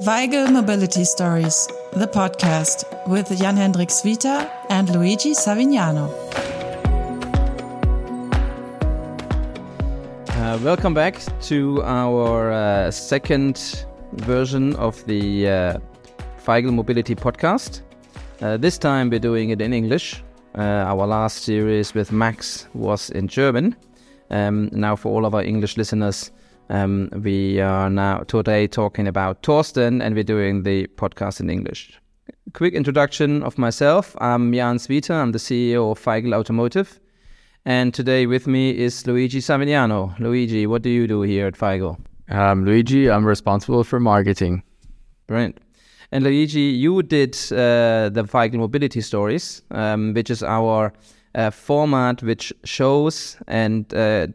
Veigel Mobility Stories, the podcast with Jan Hendrik Svita and Luigi Savignano. Uh, welcome back to our uh, second version of the uh, Veigel Mobility podcast. Uh, this time we're doing it in English. Uh, our last series with Max was in German. Um, now, for all of our English listeners, um, we are now today talking about Torsten and we're doing the podcast in English. Quick introduction of myself. I'm Jan Svita. I'm the CEO of Veigel Automotive. And today with me is Luigi Savignano. Luigi, what do you do here at Veigel? Um, Luigi, I'm responsible for marketing. Brilliant. And Luigi, you did uh, the Veigel Mobility Stories, um, which is our uh, format which shows and uh,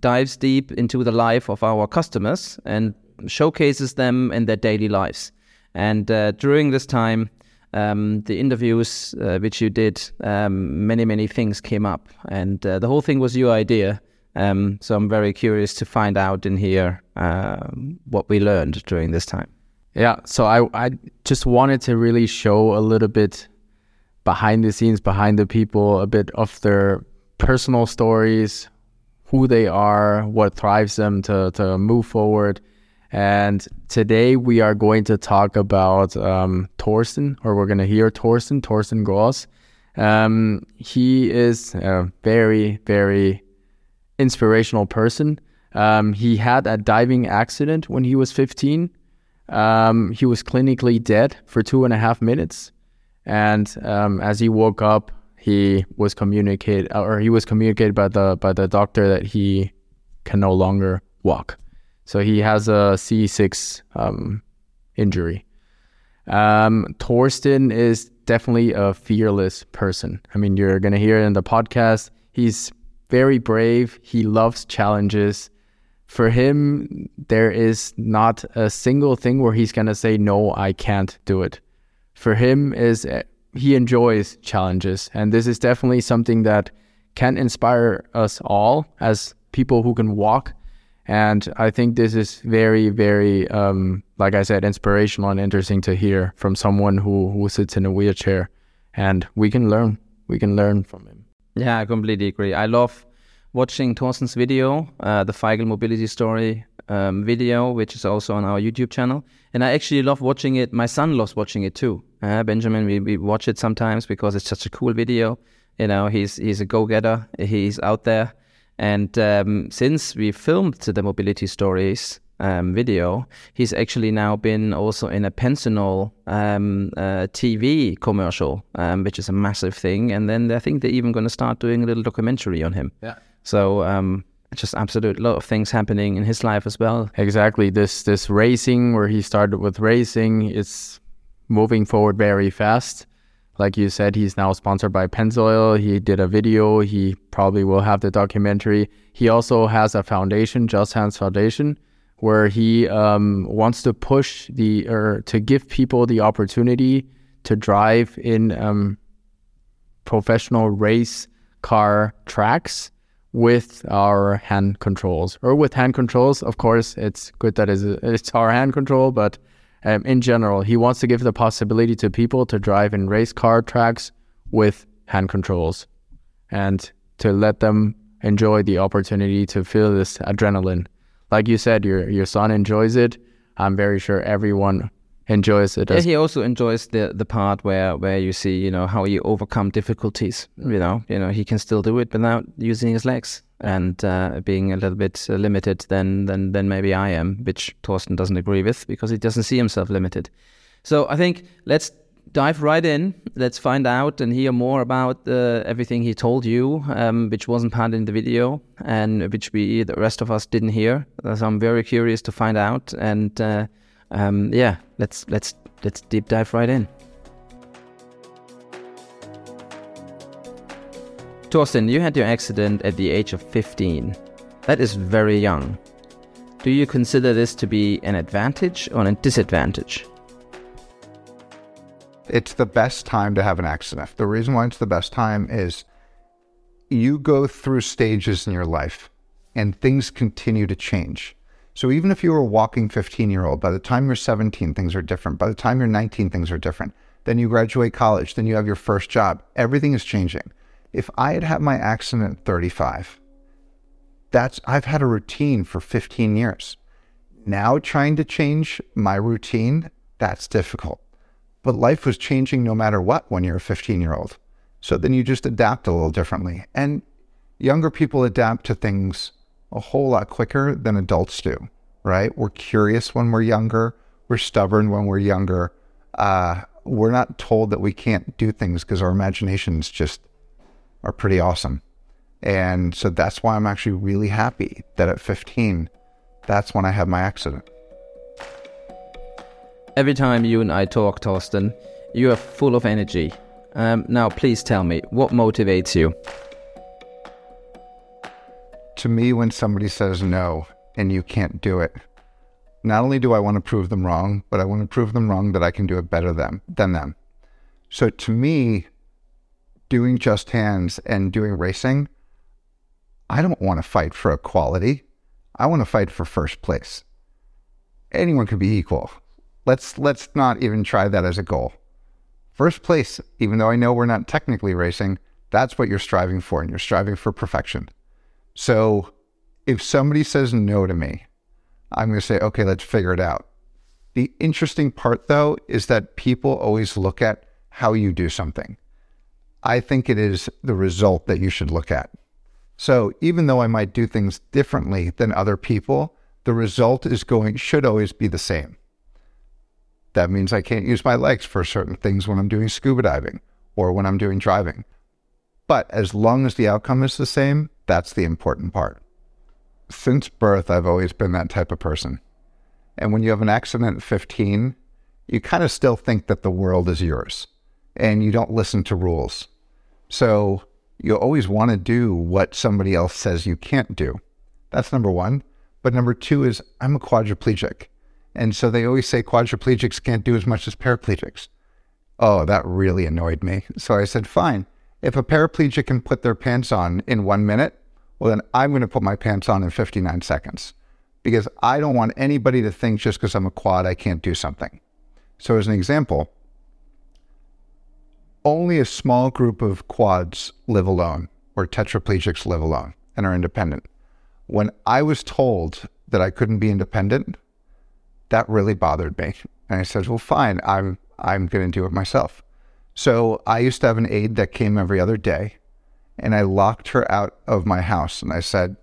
dives deep into the life of our customers and showcases them in their daily lives. And uh, during this time, um, the interviews uh, which you did, um, many, many things came up. And uh, the whole thing was your idea. Um, so I'm very curious to find out and hear uh, what we learned during this time. Yeah, so I, I just wanted to really show a little bit behind the scenes, behind the people, a bit of their personal stories, who they are, what drives them to, to move forward. And today we are going to talk about um, Torsten, or we're going to hear Torsten, Torsten Gross. Um, he is a very, very inspirational person. Um, he had a diving accident when he was 15. Um, he was clinically dead for two and a half minutes. And um, as he woke up, he was communicated or he was communicated by the by the doctor that he can no longer walk. So he has a C6 um, injury. Um, Torsten is definitely a fearless person. I mean, you're gonna hear it in the podcast. He's very brave. He loves challenges. For him, there is not a single thing where he's gonna say no. I can't do it. For him, is he enjoys challenges. And this is definitely something that can inspire us all as people who can walk. And I think this is very, very, um, like I said, inspirational and interesting to hear from someone who, who sits in a wheelchair. And we can learn. We can learn from him. Yeah, I completely agree. I love watching Torsten's video, uh, the Veigel Mobility Story um, video, which is also on our YouTube channel. And I actually love watching it. My son loves watching it too. Uh, Benjamin, we, we watch it sometimes because it's such a cool video. You know, he's he's a go-getter. He's out there. And um, since we filmed the mobility stories um, video, he's actually now been also in a Pennzoil um, uh, TV commercial, um, which is a massive thing. And then I think they're even going to start doing a little documentary on him. Yeah. So um, just absolute lot of things happening in his life as well. Exactly. This this racing where he started with racing is moving forward very fast. Like you said, he's now sponsored by Pennzoil. He did a video. He probably will have the documentary. He also has a foundation, Just Hands Foundation, where he um, wants to push the or to give people the opportunity to drive in um, professional race car tracks with our hand controls or with hand controls. Of course, it's good that it's our hand control, but um, in general, he wants to give the possibility to people to drive in race car tracks with hand controls and to let them enjoy the opportunity to feel this adrenaline. Like you said, your your son enjoys it. I'm very sure everyone enjoys it. Yeah, he also enjoys the the part where where you see you know how you overcome difficulties. You know, you know he can still do it without using his legs and uh, being a little bit uh, limited than than than maybe I am, which Torsten doesn't agree with because he doesn't see himself limited. So I think let's dive right in. Let's find out and hear more about uh, everything he told you, um, which wasn't part in the video and which we the rest of us didn't hear. So I'm very curious to find out and uh, um, yeah, let's let's let's deep dive right in. Torsten, you had your accident at the age of 15. That is very young. Do you consider this to be an advantage or a disadvantage? It's the best time to have an accident. The reason why it's the best time is you go through stages in your life and things continue to change. So even if you were a walking 15 year old, by the time you're 17, things are different. By the time you're 19, things are different. Then you graduate college, then you have your first job. Everything is changing. If I had had my accident at 35, that's I've had a routine for 15 years. Now trying to change my routine, that's difficult. But life was changing no matter what when you're a 15 year old. So then you just adapt a little differently. And younger people adapt to things a whole lot quicker than adults do, right? We're curious when we're younger, we're stubborn when we're younger. Uh, we're not told that we can't do things because our imaginations just are pretty awesome. And so that's why I'm actually really happy that at 15, that's when I had my accident. Every time you and I talk, Torsten, you are full of energy. Um, now, please tell me, what motivates you? To me, when somebody says no and you can't do it, not only do I want to prove them wrong, but I want to prove them wrong that I can do it better than, than them. So to me, doing just hands and doing racing, I don't want to fight for equality. I want to fight for first place. Anyone can be equal. Let's let's not even try that as a goal. First place, even though I know we're not technically racing, that's what you're striving for, and you're striving for perfection. So if somebody says no to me, I'm going to say, okay, let's figure it out. The interesting part, though, is that people always look at how you do something. I think it is the result that you should look at. So even though I might do things differently than other people, the result is going should always be the same. That means I can't use my legs for certain things when I'm doing scuba diving or when I'm doing driving. But as long as the outcome is the same, that's the important part. Since birth, I've always been that type of person. And when you have an accident at 15, you kind of still think that the world is yours and you don't listen to rules. So you always want to do what somebody else says you can't do. That's number one. But number two is I'm a quadriplegic. And so they always say quadriplegics can't do as much as paraplegics. Oh, that really annoyed me. So I said, fine. If a paraplegic can put their pants on in one minute, well, then I'm going to put my pants on in 59 seconds because I don't want anybody to think just because I'm a quad, I can't do something. So, as an example, only a small group of quads live alone or tetraplegics live alone and are independent. When I was told that I couldn't be independent, that really bothered me. And I said, well, fine, I'm, I'm going to do it myself. So I used to have an aide that came every other day and I locked her out of my house and I said,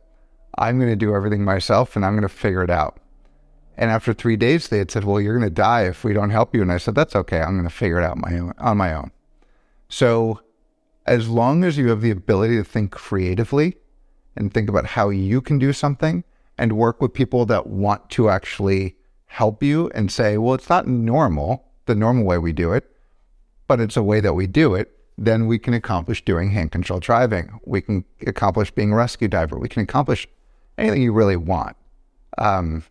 I'm going to do everything myself and I'm going to figure it out. And after three days, they had said, well, you're going to die if we don't help you. And I said, that's okay. I'm going to figure it out my on my own. So, as long as you have the ability to think creatively and think about how you can do something and work with people that want to actually help you and say, well, it's not normal, the normal way we do it, but it's a way that we do it, then we can accomplish doing hand control driving. We can accomplish being a rescue diver. We can accomplish anything you really want. Um,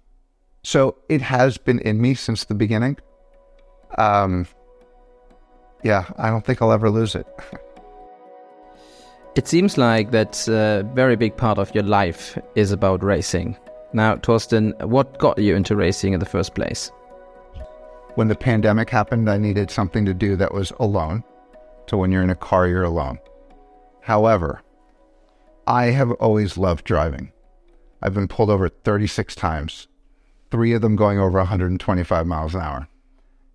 so it has been in me since the beginning. Um, yeah, I don't think I'll ever lose it. it seems like that's a very big part of your life is about racing. Now, Torsten, what got you into racing in the first place? When the pandemic happened, I needed something to do that was alone. So when you're in a car, you're alone. However, I have always loved driving. I've been pulled over 36 times, three of them going over 125 miles an hour.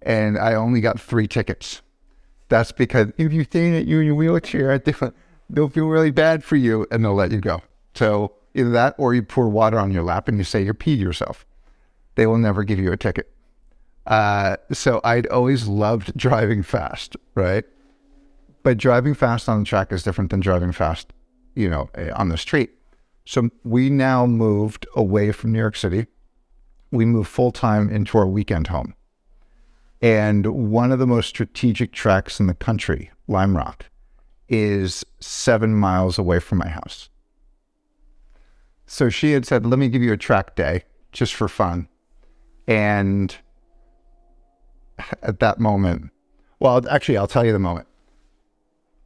And I only got three tickets that's because if you stay that you're in your wheelchair, they'll feel really bad for you and they'll let you go. So either that or you pour water on your lap and you say you peed yourself. They will never give you a ticket. Uh, so I'd always loved driving fast, right? But driving fast on the track is different than driving fast, you know, eh, on the street. So we now moved away from New York City. We moved full time into our weekend home. And one of the most strategic tracks in the country, Lime Rock, is seven miles away from my house. So she had said, Let me give you a track day just for fun. And at that moment, well, actually, I'll tell you the moment.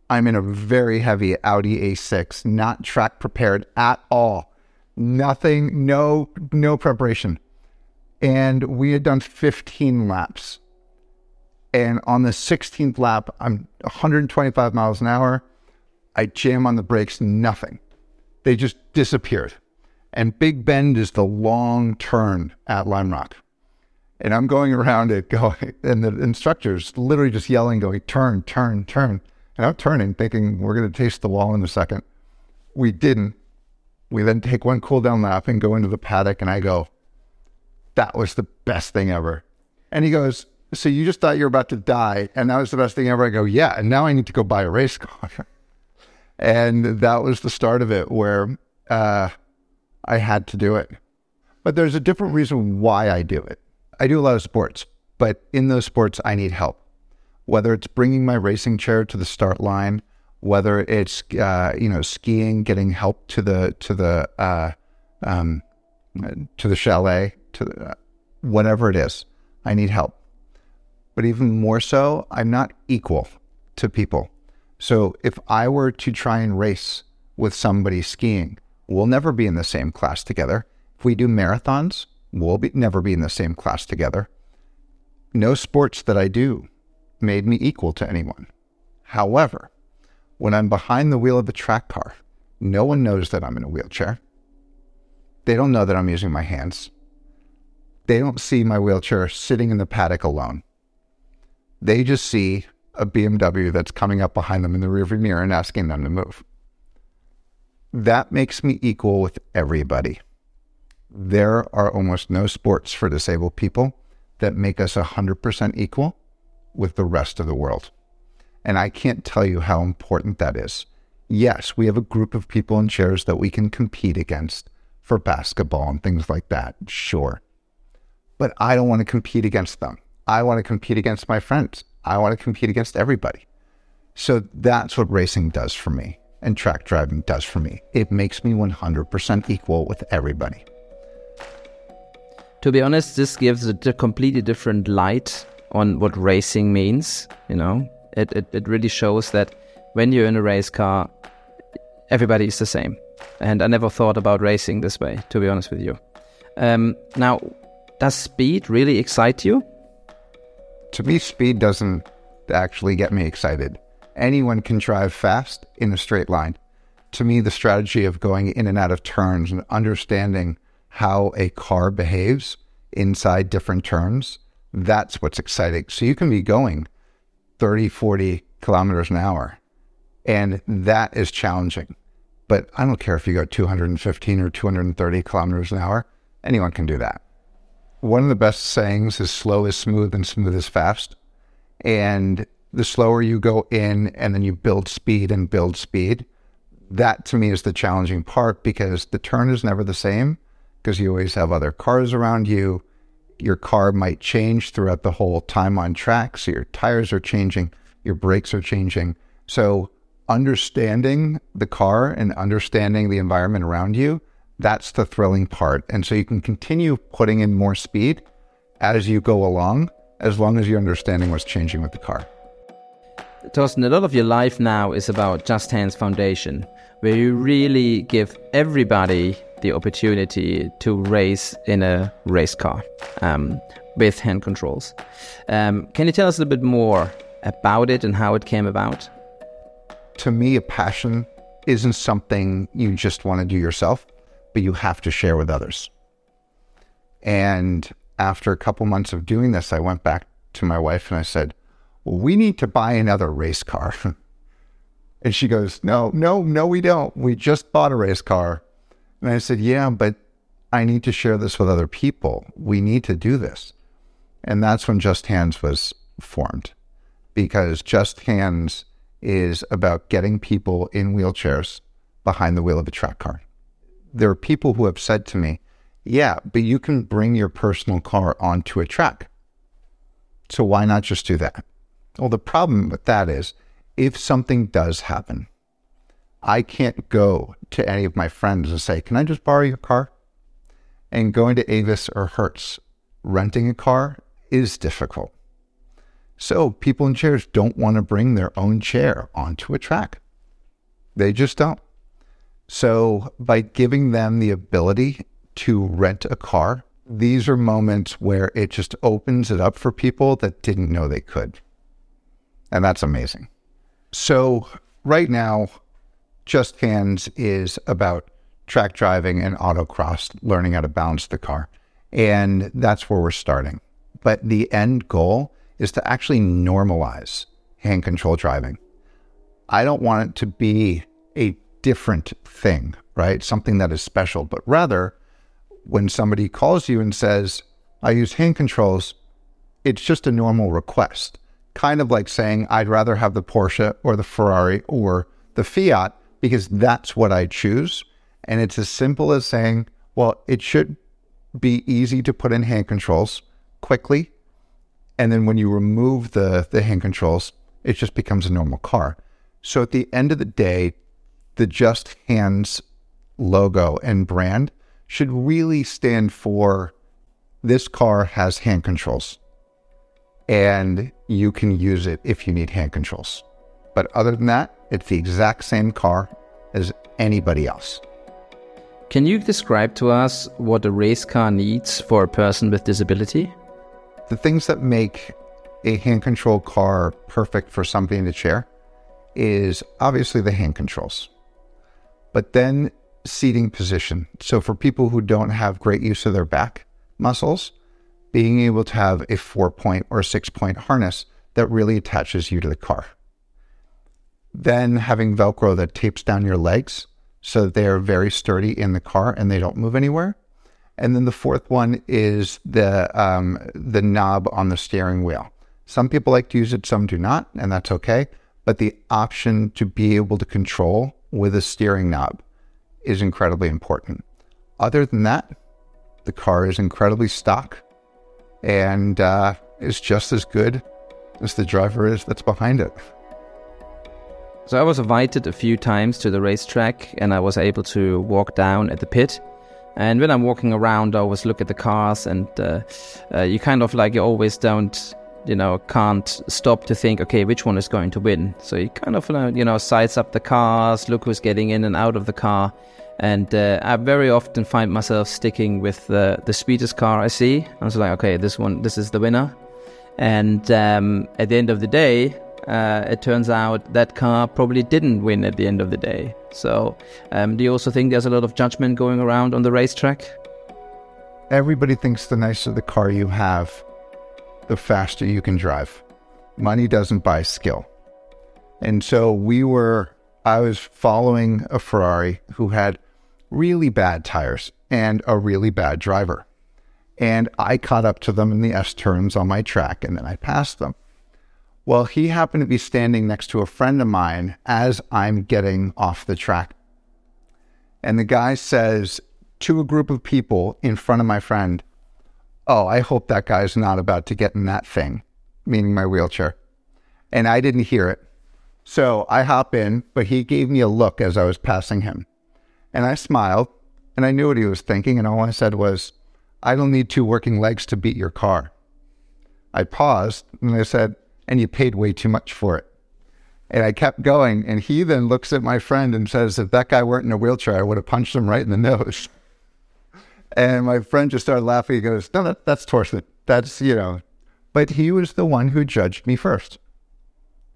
I'm in a very heavy Audi A6, not track prepared at all. Nothing, no, no preparation. And we had done 15 laps. And on the 16th lap, I'm 125 miles an hour. I jam on the brakes, nothing. They just disappeared. And Big Bend is the long turn at Lime Rock. And I'm going around it going, and the instructor's literally just yelling, going, turn, turn, turn. And I'm turning, thinking we're going to taste the wall in a second. We didn't. We then take one cool down lap and go into the paddock, and I go, that was the best thing ever. And he goes, so you just thought you were about to die, and that was the best thing ever. I go, yeah, and now I need to go buy a race car. and that was the start of it, where uh, I had to do it. But there's a different reason why I do it. I do a lot of sports, but in those sports, I need help. Whether it's bringing my racing chair to the start line, whether it's uh, you know skiing, getting help to the to the uh, um, to the chalet, to the, uh, whatever it is, I need help. But even more so, I'm not equal to people. So if I were to try and race with somebody skiing, we'll never be in the same class together. If we do marathons, we'll be, never be in the same class together. No sports that I do made me equal to anyone. However, when I'm behind the wheel of a track car, no one knows that I'm in a wheelchair. They don't know that I'm using my hands. They don't see my wheelchair sitting in the paddock alone. They just see a BMW that's coming up behind them in the rearview mirror and asking them to move. That makes me equal with everybody. There are almost no sports for disabled people that make us 100% equal with the rest of the world. And I can't tell you how important that is. Yes, we have a group of people in chairs that we can compete against for basketball and things like that, sure. But I don't want to compete against them. I want to compete against my friends. I want to compete against everybody. So that's what racing does for me and track driving does for me. It makes me 100% equal with everybody. To be honest, this gives a completely different light on what racing means. You know, it, it, it really shows that when you're in a race car, everybody is the same. And I never thought about racing this way, to be honest with you. Um, now, does speed really excite you? To me, speed doesn't actually get me excited. Anyone can drive fast in a straight line. To me, the strategy of going in and out of turns and understanding how a car behaves inside different turns, that's what's exciting. So you can be going 30, 40 kilometers an hour, and that is challenging. But I don't care if you go 215 or 230 kilometers an hour, anyone can do that one of the best sayings is slow is smooth and smooth is fast. And the slower you go in and then you build speed and build speed, that to me is the challenging part because the turn is never the same because you always have other cars around you. Your car might change throughout the whole time on track. So your tires are changing, your brakes are changing. So understanding the car and understanding the environment around you that's the thrilling part. And so you can continue putting in more speed as you go along, as long as you're understanding what's changing with the car. Torsten, a lot of your life now is about Just Hands Foundation, where you really give everybody the opportunity to race in a race car um, with hand controls. Um, can you tell us a little bit more about it and how it came about? To me, a passion isn't something you just want to do yourself but you have to share with others. And after a couple months of doing this, I went back to my wife and I said, We need to buy another race car. and she goes, No, no, no, we don't. We just bought a race car. And I said, Yeah, but I need to share this with other people. We need to do this. And that's when Just Hands was formed because Just Hands is about getting people in wheelchairs behind the wheel of a track car there are people who have said to me, yeah, but you can bring your personal car onto a track. So why not just do that? Well, the problem with that is if something does happen, I can't go to any of my friends and say, Can I just borrow your car? And going to Avis or Hertz, renting a car is difficult. So people in chairs don't want to bring their own chair onto a track. They just don't. So, by giving them the ability to rent a car, these are moments where it just opens it up for people that didn't know they could. And that's amazing. So, right now, Just Hands is about track driving and autocross, learning how to balance the car. And that's where we're starting. But the end goal is to actually normalize hand control driving. I don't want it to be a different thing, right? Something that is special, but rather when somebody calls you and says, I use hand controls, it's just a normal request. Kind of like saying, I'd rather have the Porsche or the Ferrari or the Fiat because that's what I choose. And it's as simple as saying, well, it should be easy to put in hand controls quickly. And then when you remove the, the hand controls, it just becomes a normal car. So at the end of the day, the Just Hands logo and brand should really stand for this car has hand controls and you can use it if you need hand controls. But other than that, it's the exact same car as anybody else. Can you describe to us what a race car needs for a person with disability? The things that make a hand control car perfect for somebody in a chair is obviously the hand controls, but then seating position. So for people who don't have great use of their back muscles, being able to have a four point or six point harness that really attaches you to the car. Then having Velcro that tapes down your legs so that they are very sturdy in the car and they don't move anywhere. And then the fourth one is the um, the knob on the steering wheel. Some people like to use it, some do not, and that's okay. But the option to be able to control with a steering knob is incredibly important. Other than that, the car is incredibly stock and uh, is just as good as the driver is that's behind it. So I was invited a few times to the racetrack and I was able to walk down at the pit. And when I'm walking around, I always look at the cars and uh, uh, you kind of like, you always don't, you know, can't stop to think, okay, which one is going to win. So you kind of, uh, you know, size up the cars, look who's getting in and out of the car. And uh, I very often find myself sticking with the, the speedest car I see. I was like, okay, this one, this is the winner. And um, at the end of the day, uh, it turns out that car probably didn't win at the end of the day. So, um, do you also think there's a lot of judgment going around on the racetrack? Everybody thinks the nicer the car you have, the faster you can drive. Money doesn't buy skill. And so we were, I was following a Ferrari who had really bad tires and a really bad driver. And I caught up to them in the S turns on my track and then I passed them. Well, he happened to be standing next to a friend of mine as I'm getting off the track. And the guy says to a group of people in front of my friend, Oh, I hope that guy's not about to get in that thing, meaning my wheelchair. And I didn't hear it. So I hop in, but he gave me a look as I was passing him. And I smiled and I knew what he was thinking. And all I said was, I don't need two working legs to beat your car. I paused and I said, and you paid way too much for it. And I kept going. And he then looks at my friend and says, if that guy weren't in a wheelchair, I would have punched him right in the nose. And my friend just started laughing. He goes, no, that, that's Torsten. That's, you know, but he was the one who judged me first.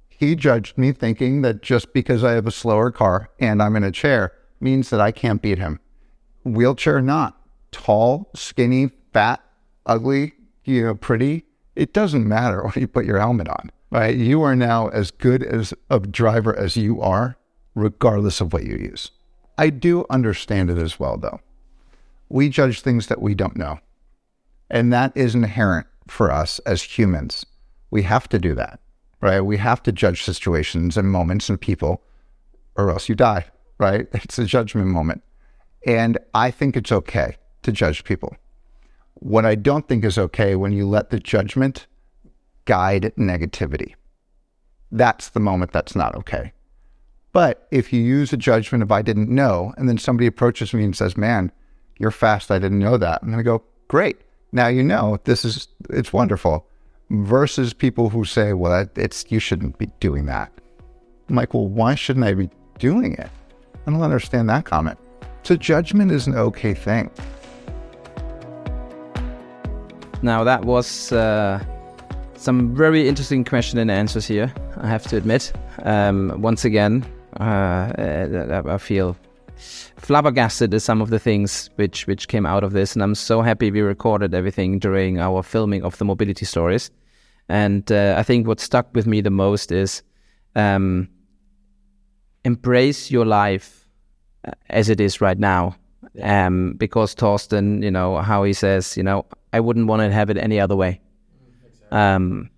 He judged me thinking that just because I have a slower car and I'm in a chair means that I can't beat him. Wheelchair not. Tall, skinny, fat, ugly, you know, pretty. It doesn't matter when you put your helmet on, right? You are now as good as a driver as you are, regardless of what you use. I do understand it as well, though. We judge things that we don't know. And that is inherent for us as humans. We have to do that, right? We have to judge situations and moments and people, or else you die, right? It's a judgment moment. And I think it's okay to judge people. What I don't think is okay when you let the judgment guide negativity. That's the moment that's not okay. But if you use a judgment of I didn't know, and then somebody approaches me and says, Man, you're fast, I didn't know that. I'm gonna go, Great. Now you know this is it's wonderful. Versus people who say, Well, it's you shouldn't be doing that. I'm like, well, why shouldn't I be doing it? I don't understand that comment. So judgment is an okay thing. Now that was uh, some very interesting question and answers here. I have to admit. Um, once again, uh, I feel flabbergasted at some of the things which which came out of this, and I'm so happy we recorded everything during our filming of the mobility stories. And uh, I think what stuck with me the most is um, embrace your life uh, as it is right now. Um, because Torsten, you know, how he says, you know, I wouldn't want to have it any other way. Um,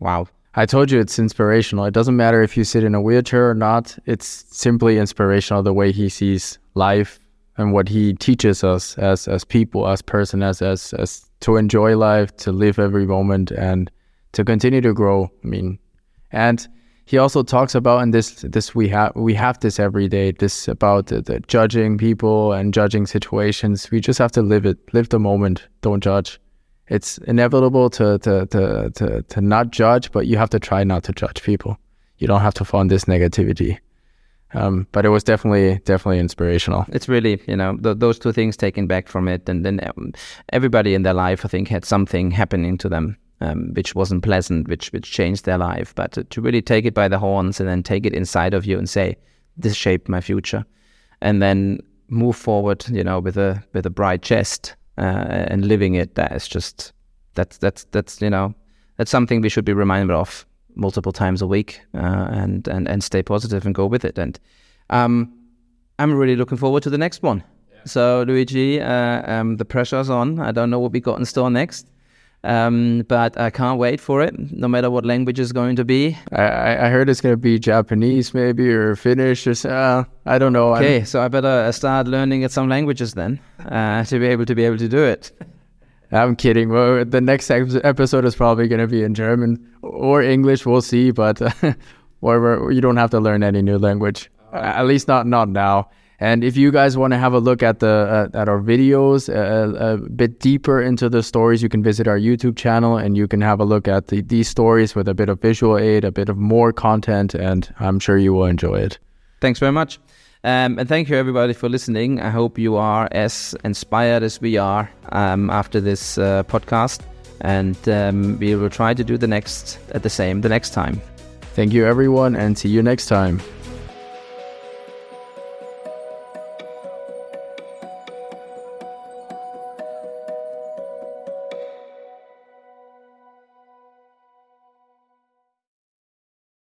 wow. I told you it's inspirational. It doesn't matter if you sit in a wheelchair or not. It's simply inspirational the way he sees life and what he teaches us as as people, as person, as as as to enjoy life, to live every moment, and to continue to grow. I mean, and he also talks about and this this we have we have this every day. This about the, the judging people and judging situations. We just have to live it, live the moment. Don't judge. It's inevitable to to to to to not judge, but you have to try not to judge people. You don't have to in this negativity. Um, but it was definitely definitely inspirational. It's really you know th- those two things taken back from it, and then um, everybody in their life I think had something happening to them um, which wasn't pleasant, which which changed their life. But to, to, really take it by the horns and then take it inside of you and say, "This shaped my future," and then move forward, you know, with a with a bright chest uh, and living it. That is just that's that's that's you know that's something we should be reminded of multiple times a week uh, and and and stay positive and go with it. And um, I'm really looking forward to the next one. Yeah. So Luigi, uh, um, the pressure's on. I don't know what we got in store next. Um, but I can't wait for it, no matter what language is going to be. I, I heard it's going to be Japanese, maybe, or Finnish, or uh, I don't know. Okay, I'm... so I better uh, start learning some languages then uh, to be able to be able to do it. I'm kidding. Well, the next episode is probably going to be in German or English. We'll see, but whatever, you don't have to learn any new language. At least not not now. And if you guys want to have a look at the uh, at our videos uh, a bit deeper into the stories, you can visit our YouTube channel and you can have a look at the, these stories with a bit of visual aid, a bit of more content, and I'm sure you will enjoy it. Thanks very much. Um, and thank you everybody for listening. I hope you are as inspired as we are um, after this uh, podcast, and um, we will try to do the next at the same the next time. Thank you everyone, and see you next time.